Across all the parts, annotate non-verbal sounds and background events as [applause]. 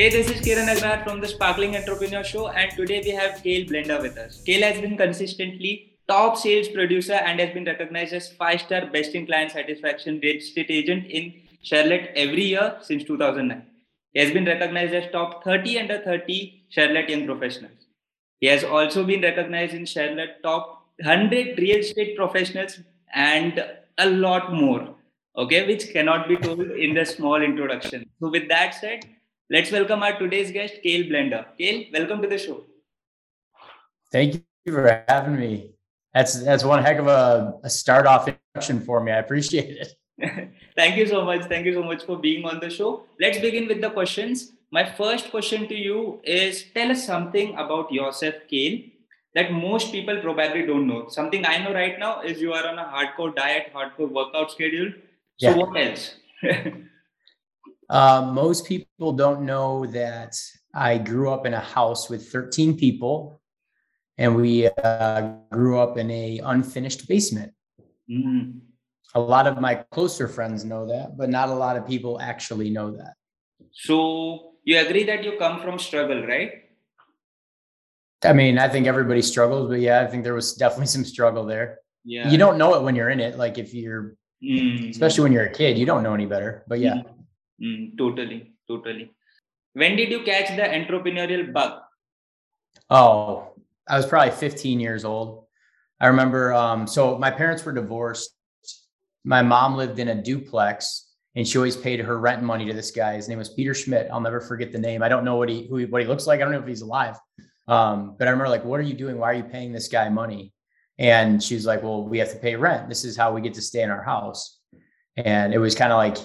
Hey, this is Kiran Agrawal from the Sparkling Entrepreneur Show, and today we have Kyle Bender with us. Kyle has been consistently top sales producer and has been recognized as five-star best in client satisfaction real estate agent in Charlotte every year since 2009. He has been recognized as top 30 under 30 Charlotte young professionals. He has also been recognized in Charlotte top 100 real estate professionals and a lot more. Okay, which cannot be told in the small introduction. So, with that said, Let's welcome our today's guest, Kyle Bender. Kyle, welcome to the show. Thank you for having me. That's that's one heck of a, a start off introduction for me. I appreciate it. [laughs] Thank you so much. Thank you so much for being on the show. Let's begin with the questions. My first question to you is tell us something about yourself, Kyle, that most people probably don't know. Something I know right now is you are on a hardcore diet, hardcore workout schedule. So yeah. what else? [laughs] Uh, most people don't know that I grew up in a house with 13 people and we uh, grew up in a unfinished basement. Mm-hmm. A lot of my closer friends know that, but not a lot of people actually know that. So you agree that you come from struggle, right? I mean, I think everybody struggles, but yeah, I think there was definitely some struggle there. Yeah. You don't know it when you're in it. Like if you're, mm-hmm. especially when you're a kid, you don't know any better. But yeah. Mm-hmm. Mm, totally, totally. When did you catch the entrepreneurial bug? Oh, I was probably 15 years old. I remember. Um, so my parents were divorced. My mom lived in a duplex, and she always paid her rent money to this guy. His name was Peter Schmidt. I'll never forget the name. I don't know what he who what he looks like. I don't know if he's alive. Um, but I remember like, what are you doing? Why are you paying this guy money? And she's like, well, we have to pay rent. This is how we get to stay in our house. And it was kind of like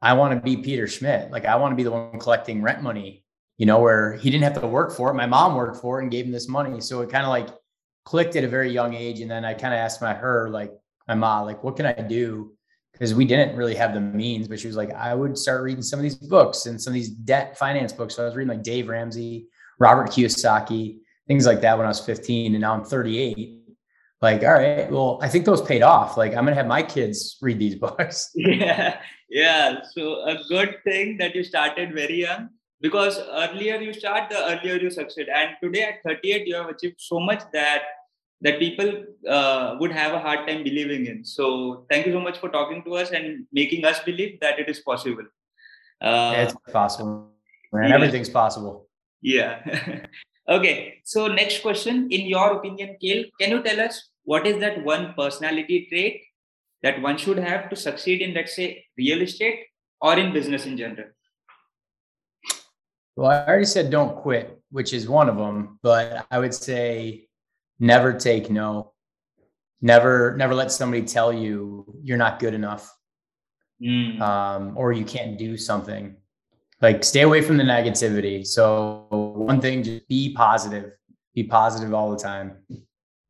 I want to be Peter Schmidt. Like I want to be the one collecting rent money, you know, where he didn't have to work for it. My mom worked for it and gave him this money. So it kind of like clicked at a very young age. And then I kind of asked my her, like my mom, like, what can I do? Because we didn't really have the means, but she was like, I would start reading some of these books and some of these debt finance books. So I was reading like Dave Ramsey, Robert Kiyosaki, things like that when I was 15. And now I'm 38 like all right well i think those paid off. Like i'm gonna have my kids read these [laughs] books. [laughs] Yeah yeah. So a good thing that you started very young because earlier you start the earlier you succeed. And today at 38 you have achieved so much that that people uh, would have a hard time believing in. So thank you so much for talking to us and making us believe that it is possible. Uh, yeah, it's possible man. Yeah. everything's possible. Yeah [laughs] Okay, so next question. In your opinion, Kyle, can you tell us what is that one personality trait that one should have to succeed in, let's say, real estate or in business in general? Well, I already said don't quit, which is one of them, but I would say never take no. Never, never let somebody tell you you're not good enough mm. um, or you can't do something like stay away from the negativity. So one thing, just be positive. Be positive all the time.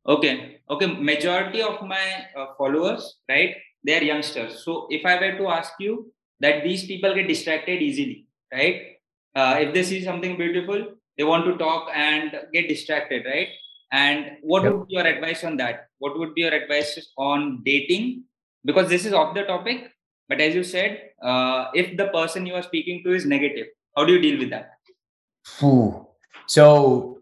Okay. Okay. Majority of my uh, followers, right? They're youngsters. So if I were to ask you that these people get distracted easily, right? Uh, if they see something beautiful, they want to talk and get distracted, right? And what yep. would be your advice on that? What would be your advice on dating? Because this is off the topic, but as you said, uh, if the person you are speaking to is negative, how do you deal with that? Ooh. So,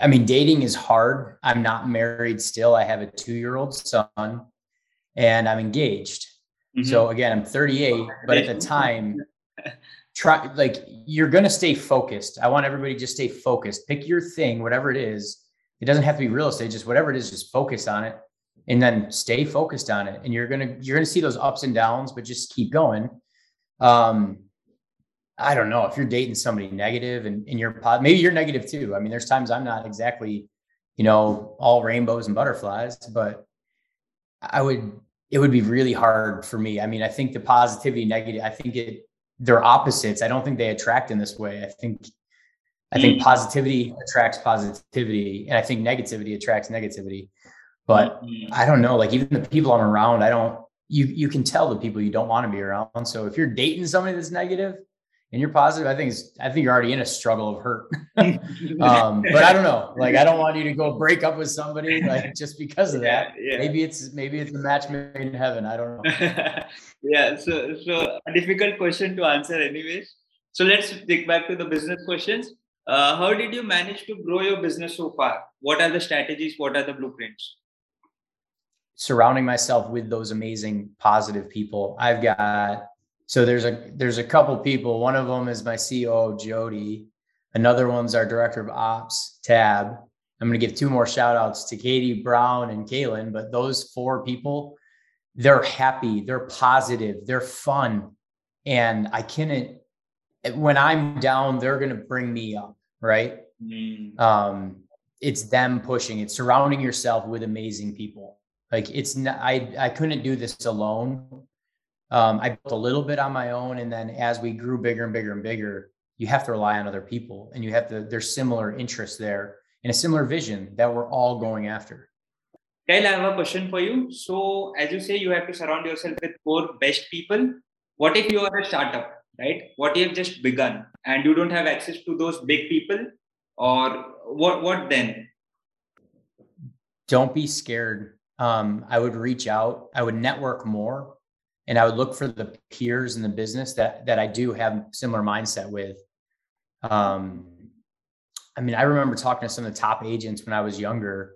I mean, dating is hard. I'm not married still. I have a two year old son and I'm engaged. Mm-hmm. So, again, I'm 38, but at the [laughs] time, try like you're going to stay focused. I want everybody to just stay focused. Pick your thing, whatever it is. It doesn't have to be real estate, just whatever it is, just focus on it and then stay focused on it. And you're going to you're to see those ups and downs but just keep going. Um i don't know if you're dating somebody negative and, and you're maybe you're negative too. I mean there's times i'm not exactly you know all rainbows and butterflies but i would it would be really hard for me. I mean i think the positivity negative i think it they're opposites. I don't think they attract in this way. I think i think mm. positivity attracts positivity and i think negativity attracts negativity but mm-hmm. I don't know, like even the people I'm around, I don't you you can tell the people you don't want to be around. So if you're dating somebody that's negative and you're positive, I think it's, I think you're already in a struggle of hurt. [laughs] um, [laughs] but I don't know. Like I don't want you to go break up with somebody like [laughs] just because of that. Yeah, yeah. Maybe it's maybe it's a match made in heaven. I don't know. yeah. So so a difficult question to answer, anyways. So let's take back to the business questions. Uh, how did you manage to grow your business so far? What are the strategies? What are the blueprints? Surrounding myself with those amazing, positive people. I've got so there's a there's a couple people. One of them is my CEO Jody. Another one's our director of ops, Tab. I'm going to give two more shout outs to Katie Brown and Kaylin, but those four people, they're happy, they're positive, they're fun. And I can't, when I'm down, they're going to bring me up, right? Mm. Um, it's them pushing it's surrounding yourself with amazing people. Like it's not, I, I couldn't do this alone. Um, I built a little bit on my own. And then as we grew bigger and bigger and bigger, you have to rely on other people and you have to, there's similar interests there and a similar vision that we're all going after. Kyle, I have a question for you. So, as you say, you have to surround yourself with four best people. What if you are a startup, right? What if you have just begun and you don't have access to those big people, or what? What then? Don't be scared. Um, I would reach out. I would network more, and I would look for the peers in the business that that I do have similar mindset with. Um, I mean, I remember talking to some of the top agents when I was younger,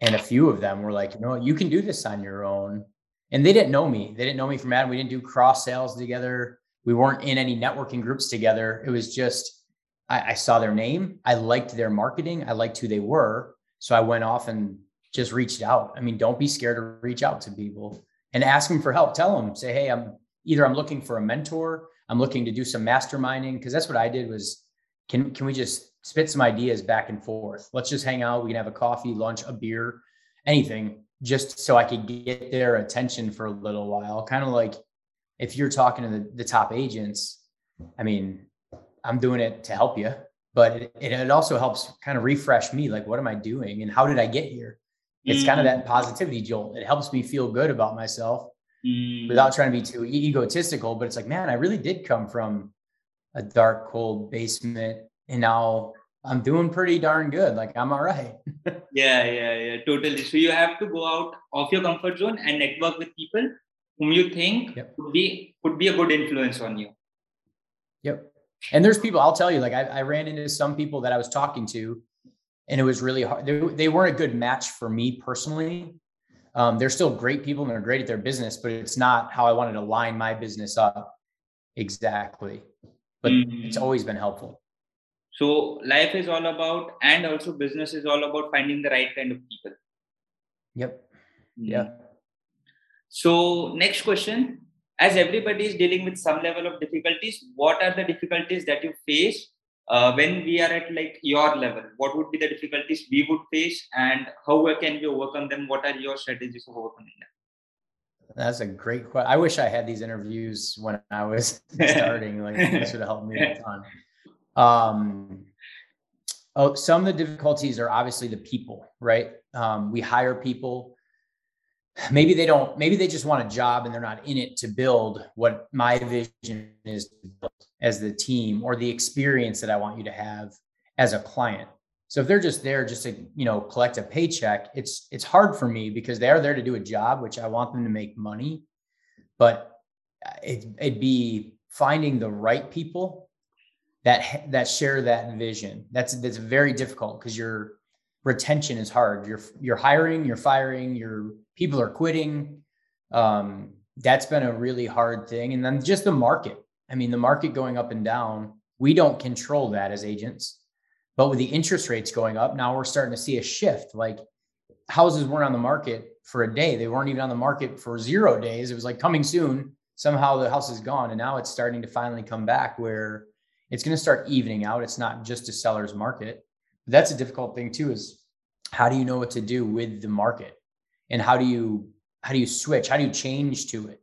and a few of them were like, you know, you can do this on your own. And they didn't know me. They didn't know me from Adam. We didn't do cross sales together. We weren't in any networking groups together. It was just, I, I saw their name. I liked their marketing. I liked who they were. So I went off and just reached out. I mean, don't be scared to reach out to people and ask them for help. Tell them, say, hey, I'm either I'm looking for a mentor, I'm looking to do some masterminding. Cause that's what I did was can can we just spit some ideas back and forth. Let's just hang out. We can have a coffee, lunch, a beer, anything, just so I could get their attention for a little while. Kind of like if you're talking to the, the top agents, I mean, I'm doing it to help you, but it, it also helps kind of refresh me. Like, what am I doing and how did I get here? It's mm. kind of that positivity jolt. It helps me feel good about myself mm. without trying to be too egotistical. But it's like, man, I really did come from a dark, cold basement and now I'm doing pretty darn good. Like I'm all right. [laughs] yeah, yeah, yeah, totally. So you have to go out of your comfort zone and network with people whom you think yep. could be could be a good influence on you. Yep. And there's people I'll tell you, like I, I ran into some people that I was talking to, and it was really hard. They, they weren't a good match for me personally. Um, they're still great people and they're great at their business, but it's not how I wanted to line my business up exactly. But mm-hmm. it's always been helpful so life is all about and also business is all about finding the right kind of people yep hmm. yeah so next question as everybody is dealing with some level of difficulties what are the difficulties that you face uh, when we are at like your level what would be the difficulties we would face and how can we overcome them what are your strategies for overcoming them that's a great question. I wish I had these interviews when I was [laughs] starting. Like this would have helped me a [laughs] ton. Um, oh, some of the difficulties are obviously the people, right? Um, we hire people. Maybe they don't, maybe they just want a job and they're not in it to build what my vision is as the team or the experience that I want you to have as a client. So if they're just there just to, you know, collect a paycheck, it's it's hard for me because they are there to do a job, which I want them to make money. But it, it'd be finding the right people that that share that vision. That's that's very difficult because your retention is hard. You're you're hiring, you're firing, your people are quitting. Um, that's been a really hard thing. And then just the market. I mean, the market going up and down, we don't control that as agents. But with the interest rates going up, now we're starting to see a shift. Like houses weren't on the market for a day. They weren't even on the market for zero days. It was like coming soon. Somehow the house is gone. And now it's starting to finally come back where it's going to start evening out. It's not just a seller's market. But that's a difficult thing too. Is how do you know what to do with the market, and how do you how do you switch? How do you change to it,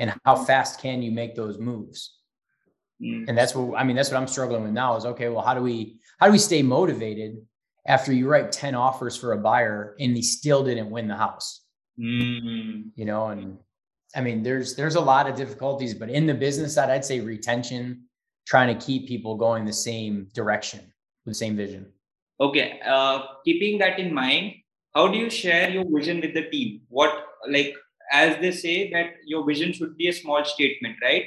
and how fast can you make those moves? Mm. And that's what I mean. That's what I'm struggling with now. Is okay. Well, how do we how do we stay motivated after you write ten offers for a buyer and he still didn't win the house? Mm. You know, and I mean, there's there's a lot of difficulties, but in the business side, I'd say retention trying to keep people going the same direction with the same vision. Okay. Uh, keeping that in mind, how do you share your vision with the team? What, like, as they say, that your vision should be a small statement, right?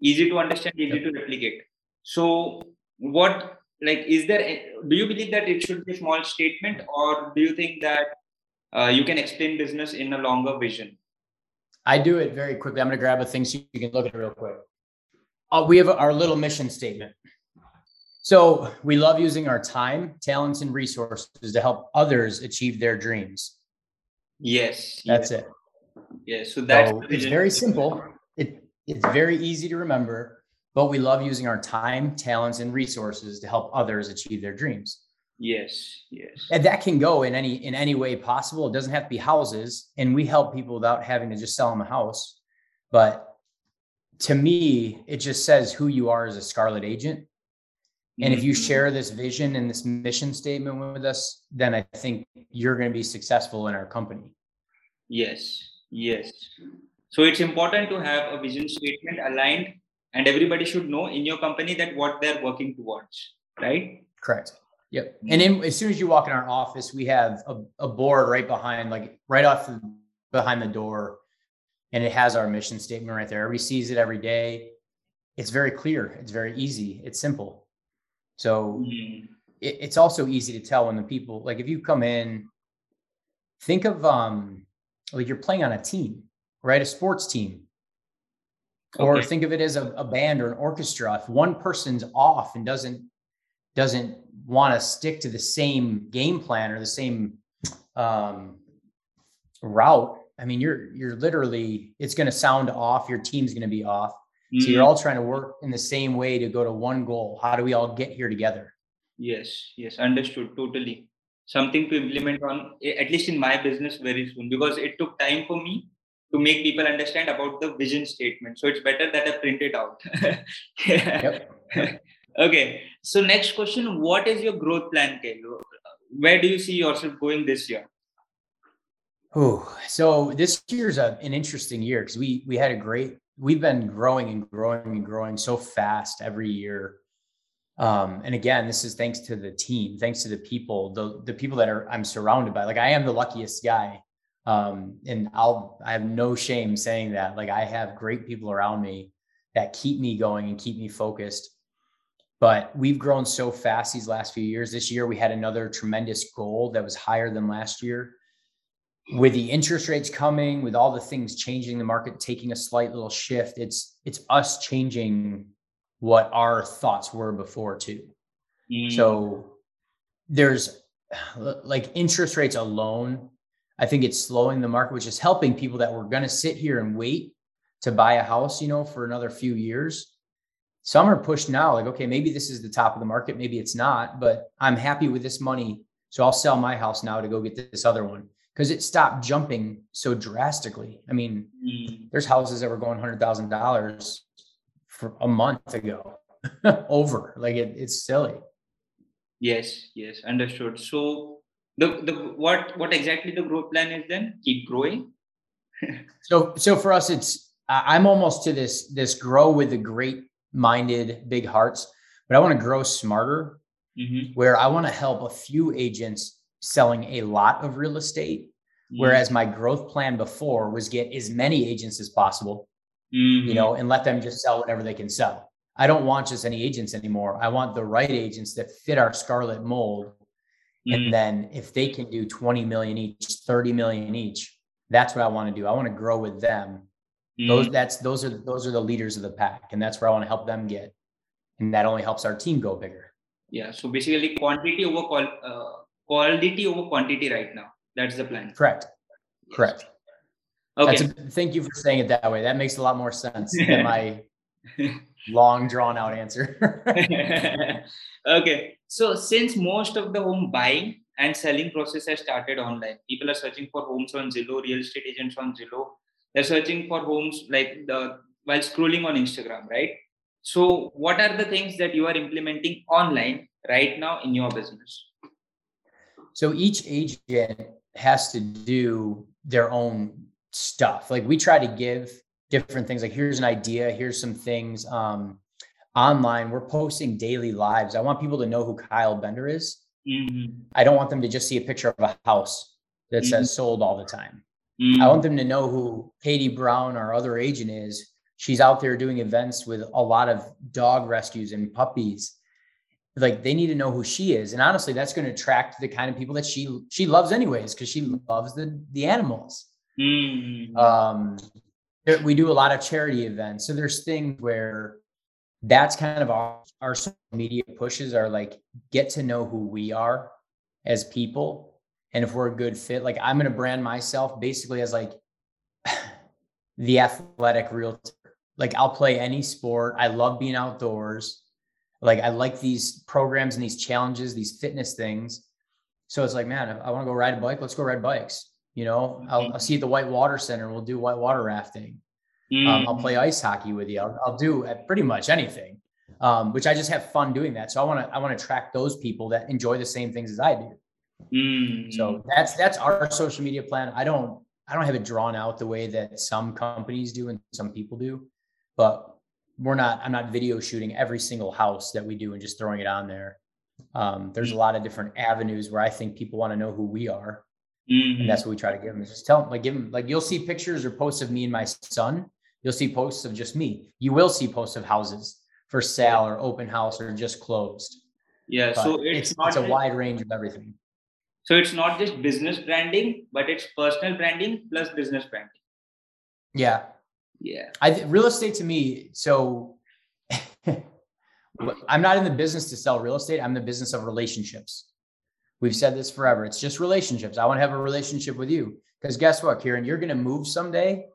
Easy to understand, easy yep. to replicate. So, what like is there? Do you believe that it should be a small statement, or do you think that uh, you can explain business in a longer vision? I do it very quickly. I'm going to grab a thing so you can look at it real quick. Uh, we have our little mission statement. So we love using our time, talents, and resources to help others achieve their dreams. Yes. That's yes. it. Yes. So that's so it's very simple. It, it's very easy to remember, but we love using our time, talents, and resources to help others achieve their dreams. Yes, yes. And that can go in any in any way possible. It doesn't have to be houses, and we help people without having to just sell them a house. But to me, it just says who you are as a Scarlet agent. And if you mm-hmm. share this vision and this mission statement with us, then I think you're going to be successful in our company. Yes, yes. So it's important to have a vision statement aligned, and everybody should know in your company that what they're working towards, right? Correct. Yep. And then as soon as you walk in our office, we have a, a board right behind, like right off the, behind the door, and it has our mission statement right there. Everybody sees it every day. It's very clear. It's very easy. It's simple. So mm-hmm. it, it's also easy to tell when the people like if you come in, think of um like you're playing on a team, right? A sports team. Okay. Or think of it as a, a band or an orchestra. If one person's off and doesn't doesn't want to stick to the same game plan or the same um, route, I mean, you're you're literally it's going to sound off. Your team's going to be off. So you're mm-hmm. all trying to work in the same way to go to one goal. How do we all get here together? Yes, yes, understood totally. Something to implement on eh, at least in my business very soon because it took time for me to make people understand about the vision statement. So it's better that I print it out. [laughs] Okay. So next question, what is your growth plan, Kyle? Where do you see yourself going this year? Oh, so this year's a, an interesting year because we we had a great we've been growing and growing and growing so fast every year. Um, and again, this is thanks to the team, thanks to the people, the the people that are I'm surrounded by. Like I am the luckiest guy. Um, and I'll I have no shame saying that. Like I have great people around me that keep me going and keep me focused but we've grown so fast these last few years. This year, we had another tremendous goal that was higher than last year. With the interest rates coming, with all the things changing, the market taking a slight little shift, it's it's us changing what our thoughts were before too. Mm. So there's like interest rates alone, I think it's slowing the market, which is helping people that were going to sit here and wait to buy a house, you know, for another few years some are pushed now like okay maybe this is the top of the market maybe it's not but i'm happy with this money so i'll sell my house now to go get this other one because it stopped jumping so drastically i mean mm. there's houses that were going $100000 for a month ago [laughs] over like it, it's silly yes yes understood so the, the what what exactly the growth plan is then keep growing [laughs] so so for us it's i'm almost to this this grow with the great minded, big hearts, but I want to grow smarter mm-hmm. where I want to help a few agents selling a lot of real estate. Mm-hmm. Whereas my growth plan before was get as many agents as possible, mm-hmm. you know, and let them just sell whatever they can sell. I don't want just any agents anymore. I want the right agents that fit our scarlet mold. And mm-hmm. then if they can do 20 million each, 30 million each, that's what I want to do. I want to grow with them Mm. Those that's those are those are the leaders of the pack, and that's where I want to help them get, and that only helps our team go bigger. Yeah. So basically, quantity over qual- uh, quality over quantity right now. That's the plan. Correct. Yes. Correct. Okay. A, thank you for saying it that way. That makes a lot more sense than [laughs] my long drawn out answer. [laughs] okay. So since most of the home buying and selling process has started online, people are searching for homes on Zillow, real estate agents on Zillow, they're searching for homes like the while scrolling on instagram right so what are the things that you are implementing online right now in your business so each agent has to do their own stuff like we try to give different things like here's an idea here's some things um, online we're posting daily lives i want people to know who kyle bender is mm-hmm. i don't want them to just see a picture of a house that mm-hmm. says sold all the time Mm. I want them to know who Katie Brown, our other agent, is. she's out there doing events with a lot of dog rescues and puppies like they need to know who she is and honestly that's going to attract the kind of people that she she loves anyways because she loves the the animals mm. um we do a lot of charity events so there's things where that's kind of our, our social media pushes are like get to know who we are as people and if we're a good fit like i'm going to brand myself basically as like [sighs] the athletic realtor like i'll play any sport i love being outdoors like I like these programs and these challenges, these fitness things. So it's like, man, I want to go ride a bike. Let's go ride bikes. You know, I'll, I'll see you at the White Water Center. We'll do white water rafting. Mm. Um, I'll play ice hockey with you. I'll, I'll do pretty much anything, um, which I just have fun doing that. So I want to I want to attract those people that enjoy the same things as I do. Mm. So that's that's our social media plan. I don't I don't have it drawn out the way that some companies do and some people do, but we're not i'm not video shooting every single house that we do and just throwing it on there um, there's a lot of different avenues where i think people want to know who we are mm-hmm. and that's what we try to give them is just tell them like give them like you'll see pictures or posts of me and my son you'll see posts of just me you will see posts of houses for sale or open house or just closed yeah but so it's, it's, it's a wide range of everything so it's not just business branding but it's personal branding plus business branding yeah yeah. I real estate to me, so [laughs] I'm not in the business to sell real estate. I'm in the business of relationships. We've said this forever. It's just relationships. I want to have a relationship with you. Because guess what, Kiran? You're going to move someday.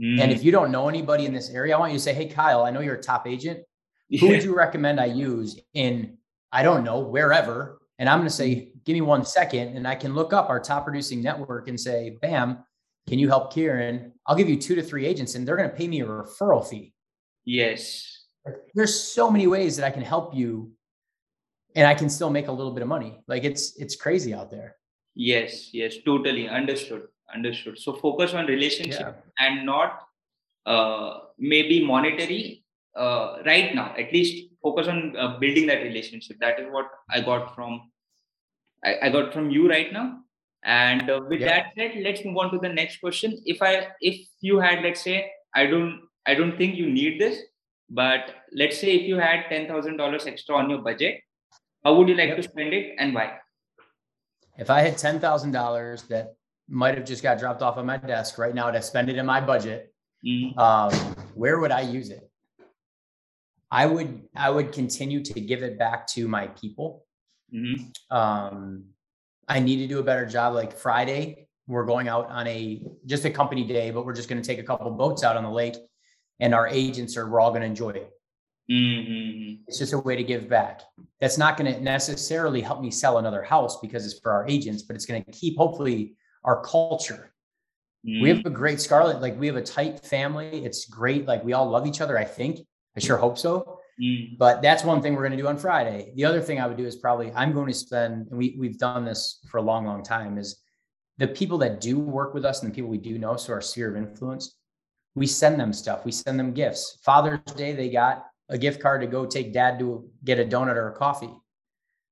Mm. And if you don't know anybody in this area, I want you to say, Hey, Kyle, I know you're a top agent. Yeah. Who would you recommend I use in, I don't know, wherever? And I'm going to say, Give me one second. And I can look up our top producing network and say, Bam, can you help Kiran? I'll give you two to three agents and they're going to pay me a referral fee. Yes. There's so many ways that I can help you and I can still make a little bit of money. Like it's it's crazy out there. Yes, yes, totally understood. Understood. So focus on relationship yeah. and not uh maybe monetary uh right now. At least focus on uh, building that relationship. That is what I got from I, I got from you right now and uh, with that said let's move on to the next question if i if you had let's say i don't i don't think you need this but let's say if you had $10000 extra on your budget how would you like yep. to spend it and why if i had $10000 that might have just got dropped off on my desk right now to spend it in my budget mm-hmm. um, where would i use it i would i would continue to give it back to my people mm-hmm. um, I need to do a better job. Like Friday, we're going out on a just a company day, but we're just going to take a couple boats out on the lake, and our agents are we're all going to enjoy it. Mm-hmm. It's just a way to give back. That's not going to necessarily help me sell another house because it's for our agents, but it's going to keep hopefully our culture. Mm-hmm. We have a great Scarlet, like we have a tight family. It's great. Like we all love each other. I think. I sure hope so. Mm. But that's one thing we're going to do on Friday. The other thing I would do is probably I'm going to spend, and we we've done this for a long, long time, is the people that do work with us and the people we do know, so our sphere of influence, we send them stuff. We send them gifts. Father's Day, they got a gift card to go take dad to get a donut or a coffee.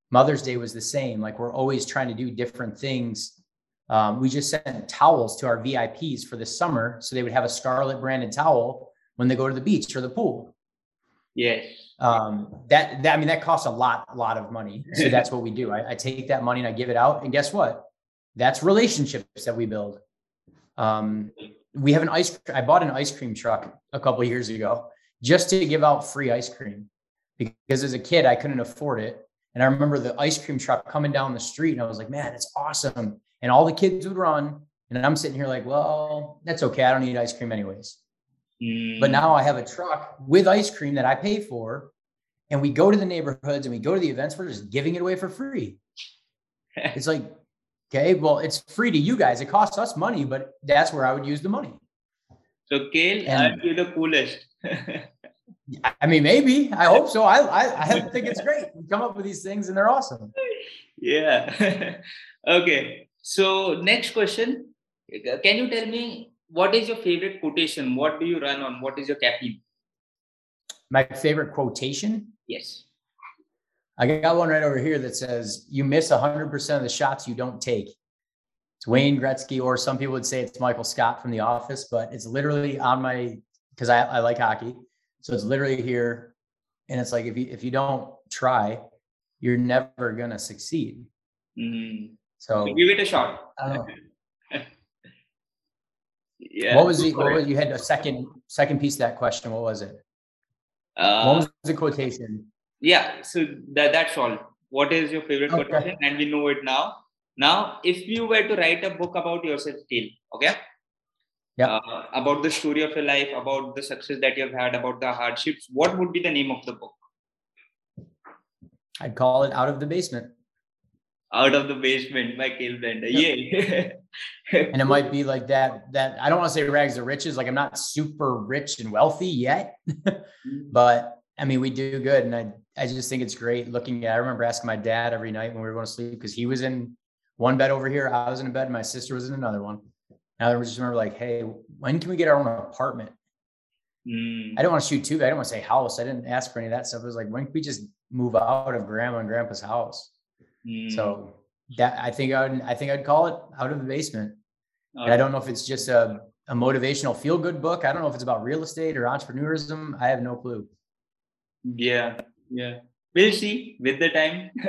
Mother's Day was the same. Like we're always trying to do different things. Um, we just sent towels to our VIPs for the summer so they would have a Scarlet branded towel when they go to the beach or the pool. Yes. Um, that, that, I mean, that costs a lot, a lot of money. So [laughs] that's what we do. I, I, take that money and I give it out. And guess what? That's relationships that we build. Um, we have an ice, I bought an ice cream truck a couple years ago just to give out free ice cream because as a kid, I couldn't afford it. And I remember the ice cream truck coming down the street and I was like, man, it's awesome. And all the kids would run. And I'm sitting here like, well, that's okay. I don't need ice cream anyways. But mm. now I have a truck with ice cream that I pay for, and we go to the neighborhoods and we go to the events. We're just giving it away for free. [laughs] it's like, okay, well, it's free to you guys. It costs us money, but that's where I would use the money. So, Kyle, aren't you the coolest? I mean, maybe. I hope so. I, I, I think it's [laughs] great. We come up with these things and they're awesome. Yeah. [laughs] okay. So, next question. Can you tell me what is your favorite quotation? What do you run on? What is your caffeine? My favorite quotation? Yes. I got one right over here that says, You miss 100% of the shots you don't take. It's Wayne Gretzky, or some people would say it's Michael Scott from The Office, but it's literally on my because I, I like hockey. So it's literally here. And it's like if you if you don't try, you're never gonna succeed. Mm. So give it a shot. I don't know. [laughs] yeah. What was the what was, you had a second second piece of that question? What was it? Uh, what was the quotation? Yeah, so that that's all. What is your favorite Okay. quotation? And we know it now. Now, if you were to write a book about yourself, Kyle, okay? Yeah. Uh, about the story of your life, about the success that you've had, about the hardships, what would be the name of the book? I'd call it out of the basement. Out of the Basement by Kyle Bender. Yeah. And it might be like that, that I don't want to say rags to riches. Like I'm not super rich and wealthy yet, [laughs] but I mean, we do good. And I, I just think it's great looking at, I remember asking my dad every night when we were going to sleep, because he was in one bed over here. I was in a bed. My sister was in another one. And I just remember like, Hey, when can we get our own apartment? Mm. I didn't want to shoot tube. I didn't want to say house. I didn't ask for any of that stuff. It was like, when can we just move out of grandma and grandpa's house? Mm. So that I think I would, I think I'd call it out of the basement. Uh, And I don't know if it's just a, a motivational feel good book. I don't know if it's about real estate or entrepreneurism. I have no clue. Yeah, yeah. We'll see with the time. [laughs]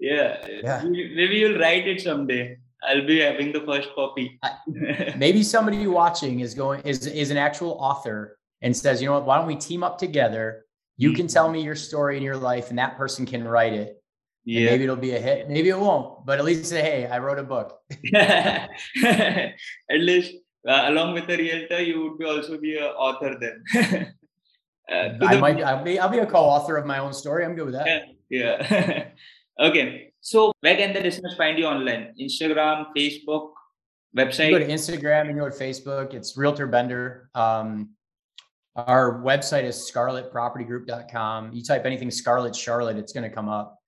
yeah. Yeah. Maybe you'll write it someday. I'll be having the first copy. Maybe somebody watching is going is is an actual author and says, you know what, why don't we team up together? You can tell me your story in your life and that person can write it. And yeah. maybe it'll be a hit. Maybe it won't, but at least say, hey, I wrote a book. [laughs] At least uh, along with the realtor, you would be also be an author then. [laughs] uh, I the- might I'll be I'll be a co-author of my own story. I'm good with that. Yeah. yeah. [laughs] okay. So where can the listeners find you online? Instagram, Facebook, website? You go to Instagram, and you go to Facebook. It's Realtor Bender. Um, our website is scarletpropertygroup.com. You type anything Scarlet Charlotte, it's going to come up.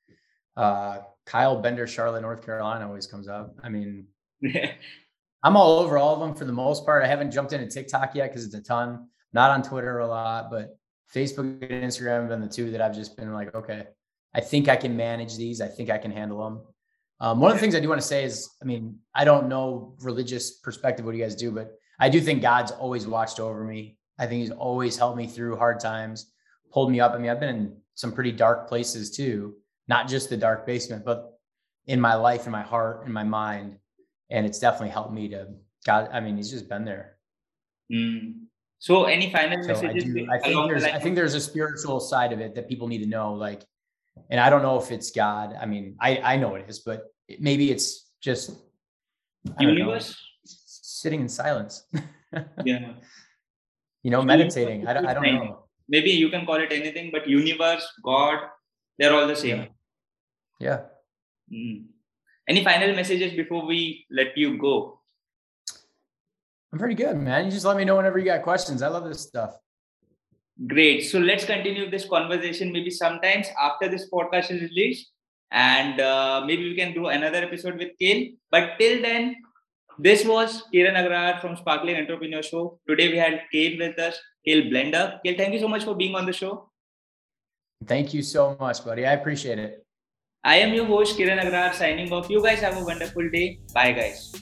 Uh, Kyle Bender, Charlotte, North Carolina always comes up. I mean, [laughs] I'm all over all of them for the most part. I haven't jumped into TikTok yet because it's a ton. Not on Twitter a lot, but Facebook and Instagram have been the two that I've just been like, okay, I think I can manage these. I think I can handle them. Um, one of the things I do want to say is, I mean, I don't know religious perspective what you guys do, but I do think God's always watched over me. I think He's always helped me through hard times, pulled me up. I mean, I've been in some pretty dark places too, not just the dark basement, but in my life, in my heart, in my mind, and it's definitely helped me to God. I mean, He's just been there. Mm. So any final So I messages do. I think there's. I think there's a spiritual side of it that people need to know. Like, and I don't know if it's God. I mean, I I know it is, but it, maybe it's just I don't know, universe? sitting in silence. [laughs] Yeah. you know, meditating. I don't. I don't know. Maybe you can call it anything, but universe, God, they're all the same. Yeah. Mm. Any final messages before we let you go? I'm pretty good, man. You just let me know whenever you got questions. I love this stuff. Great. So let's continue this conversation maybe sometimes after this podcast is released. And uh, maybe we can do another episode with Kyle. But till then, this was Kiran Agrawal from Sparkling Entrepreneur Show. Today we had Kyle with us, Kyle Bender. Kyle, thank you so much for being on the show. Thank you so much, buddy. I appreciate it. I am your host, Kiran Agrawal, signing off. You guys have a wonderful day. Bye, guys.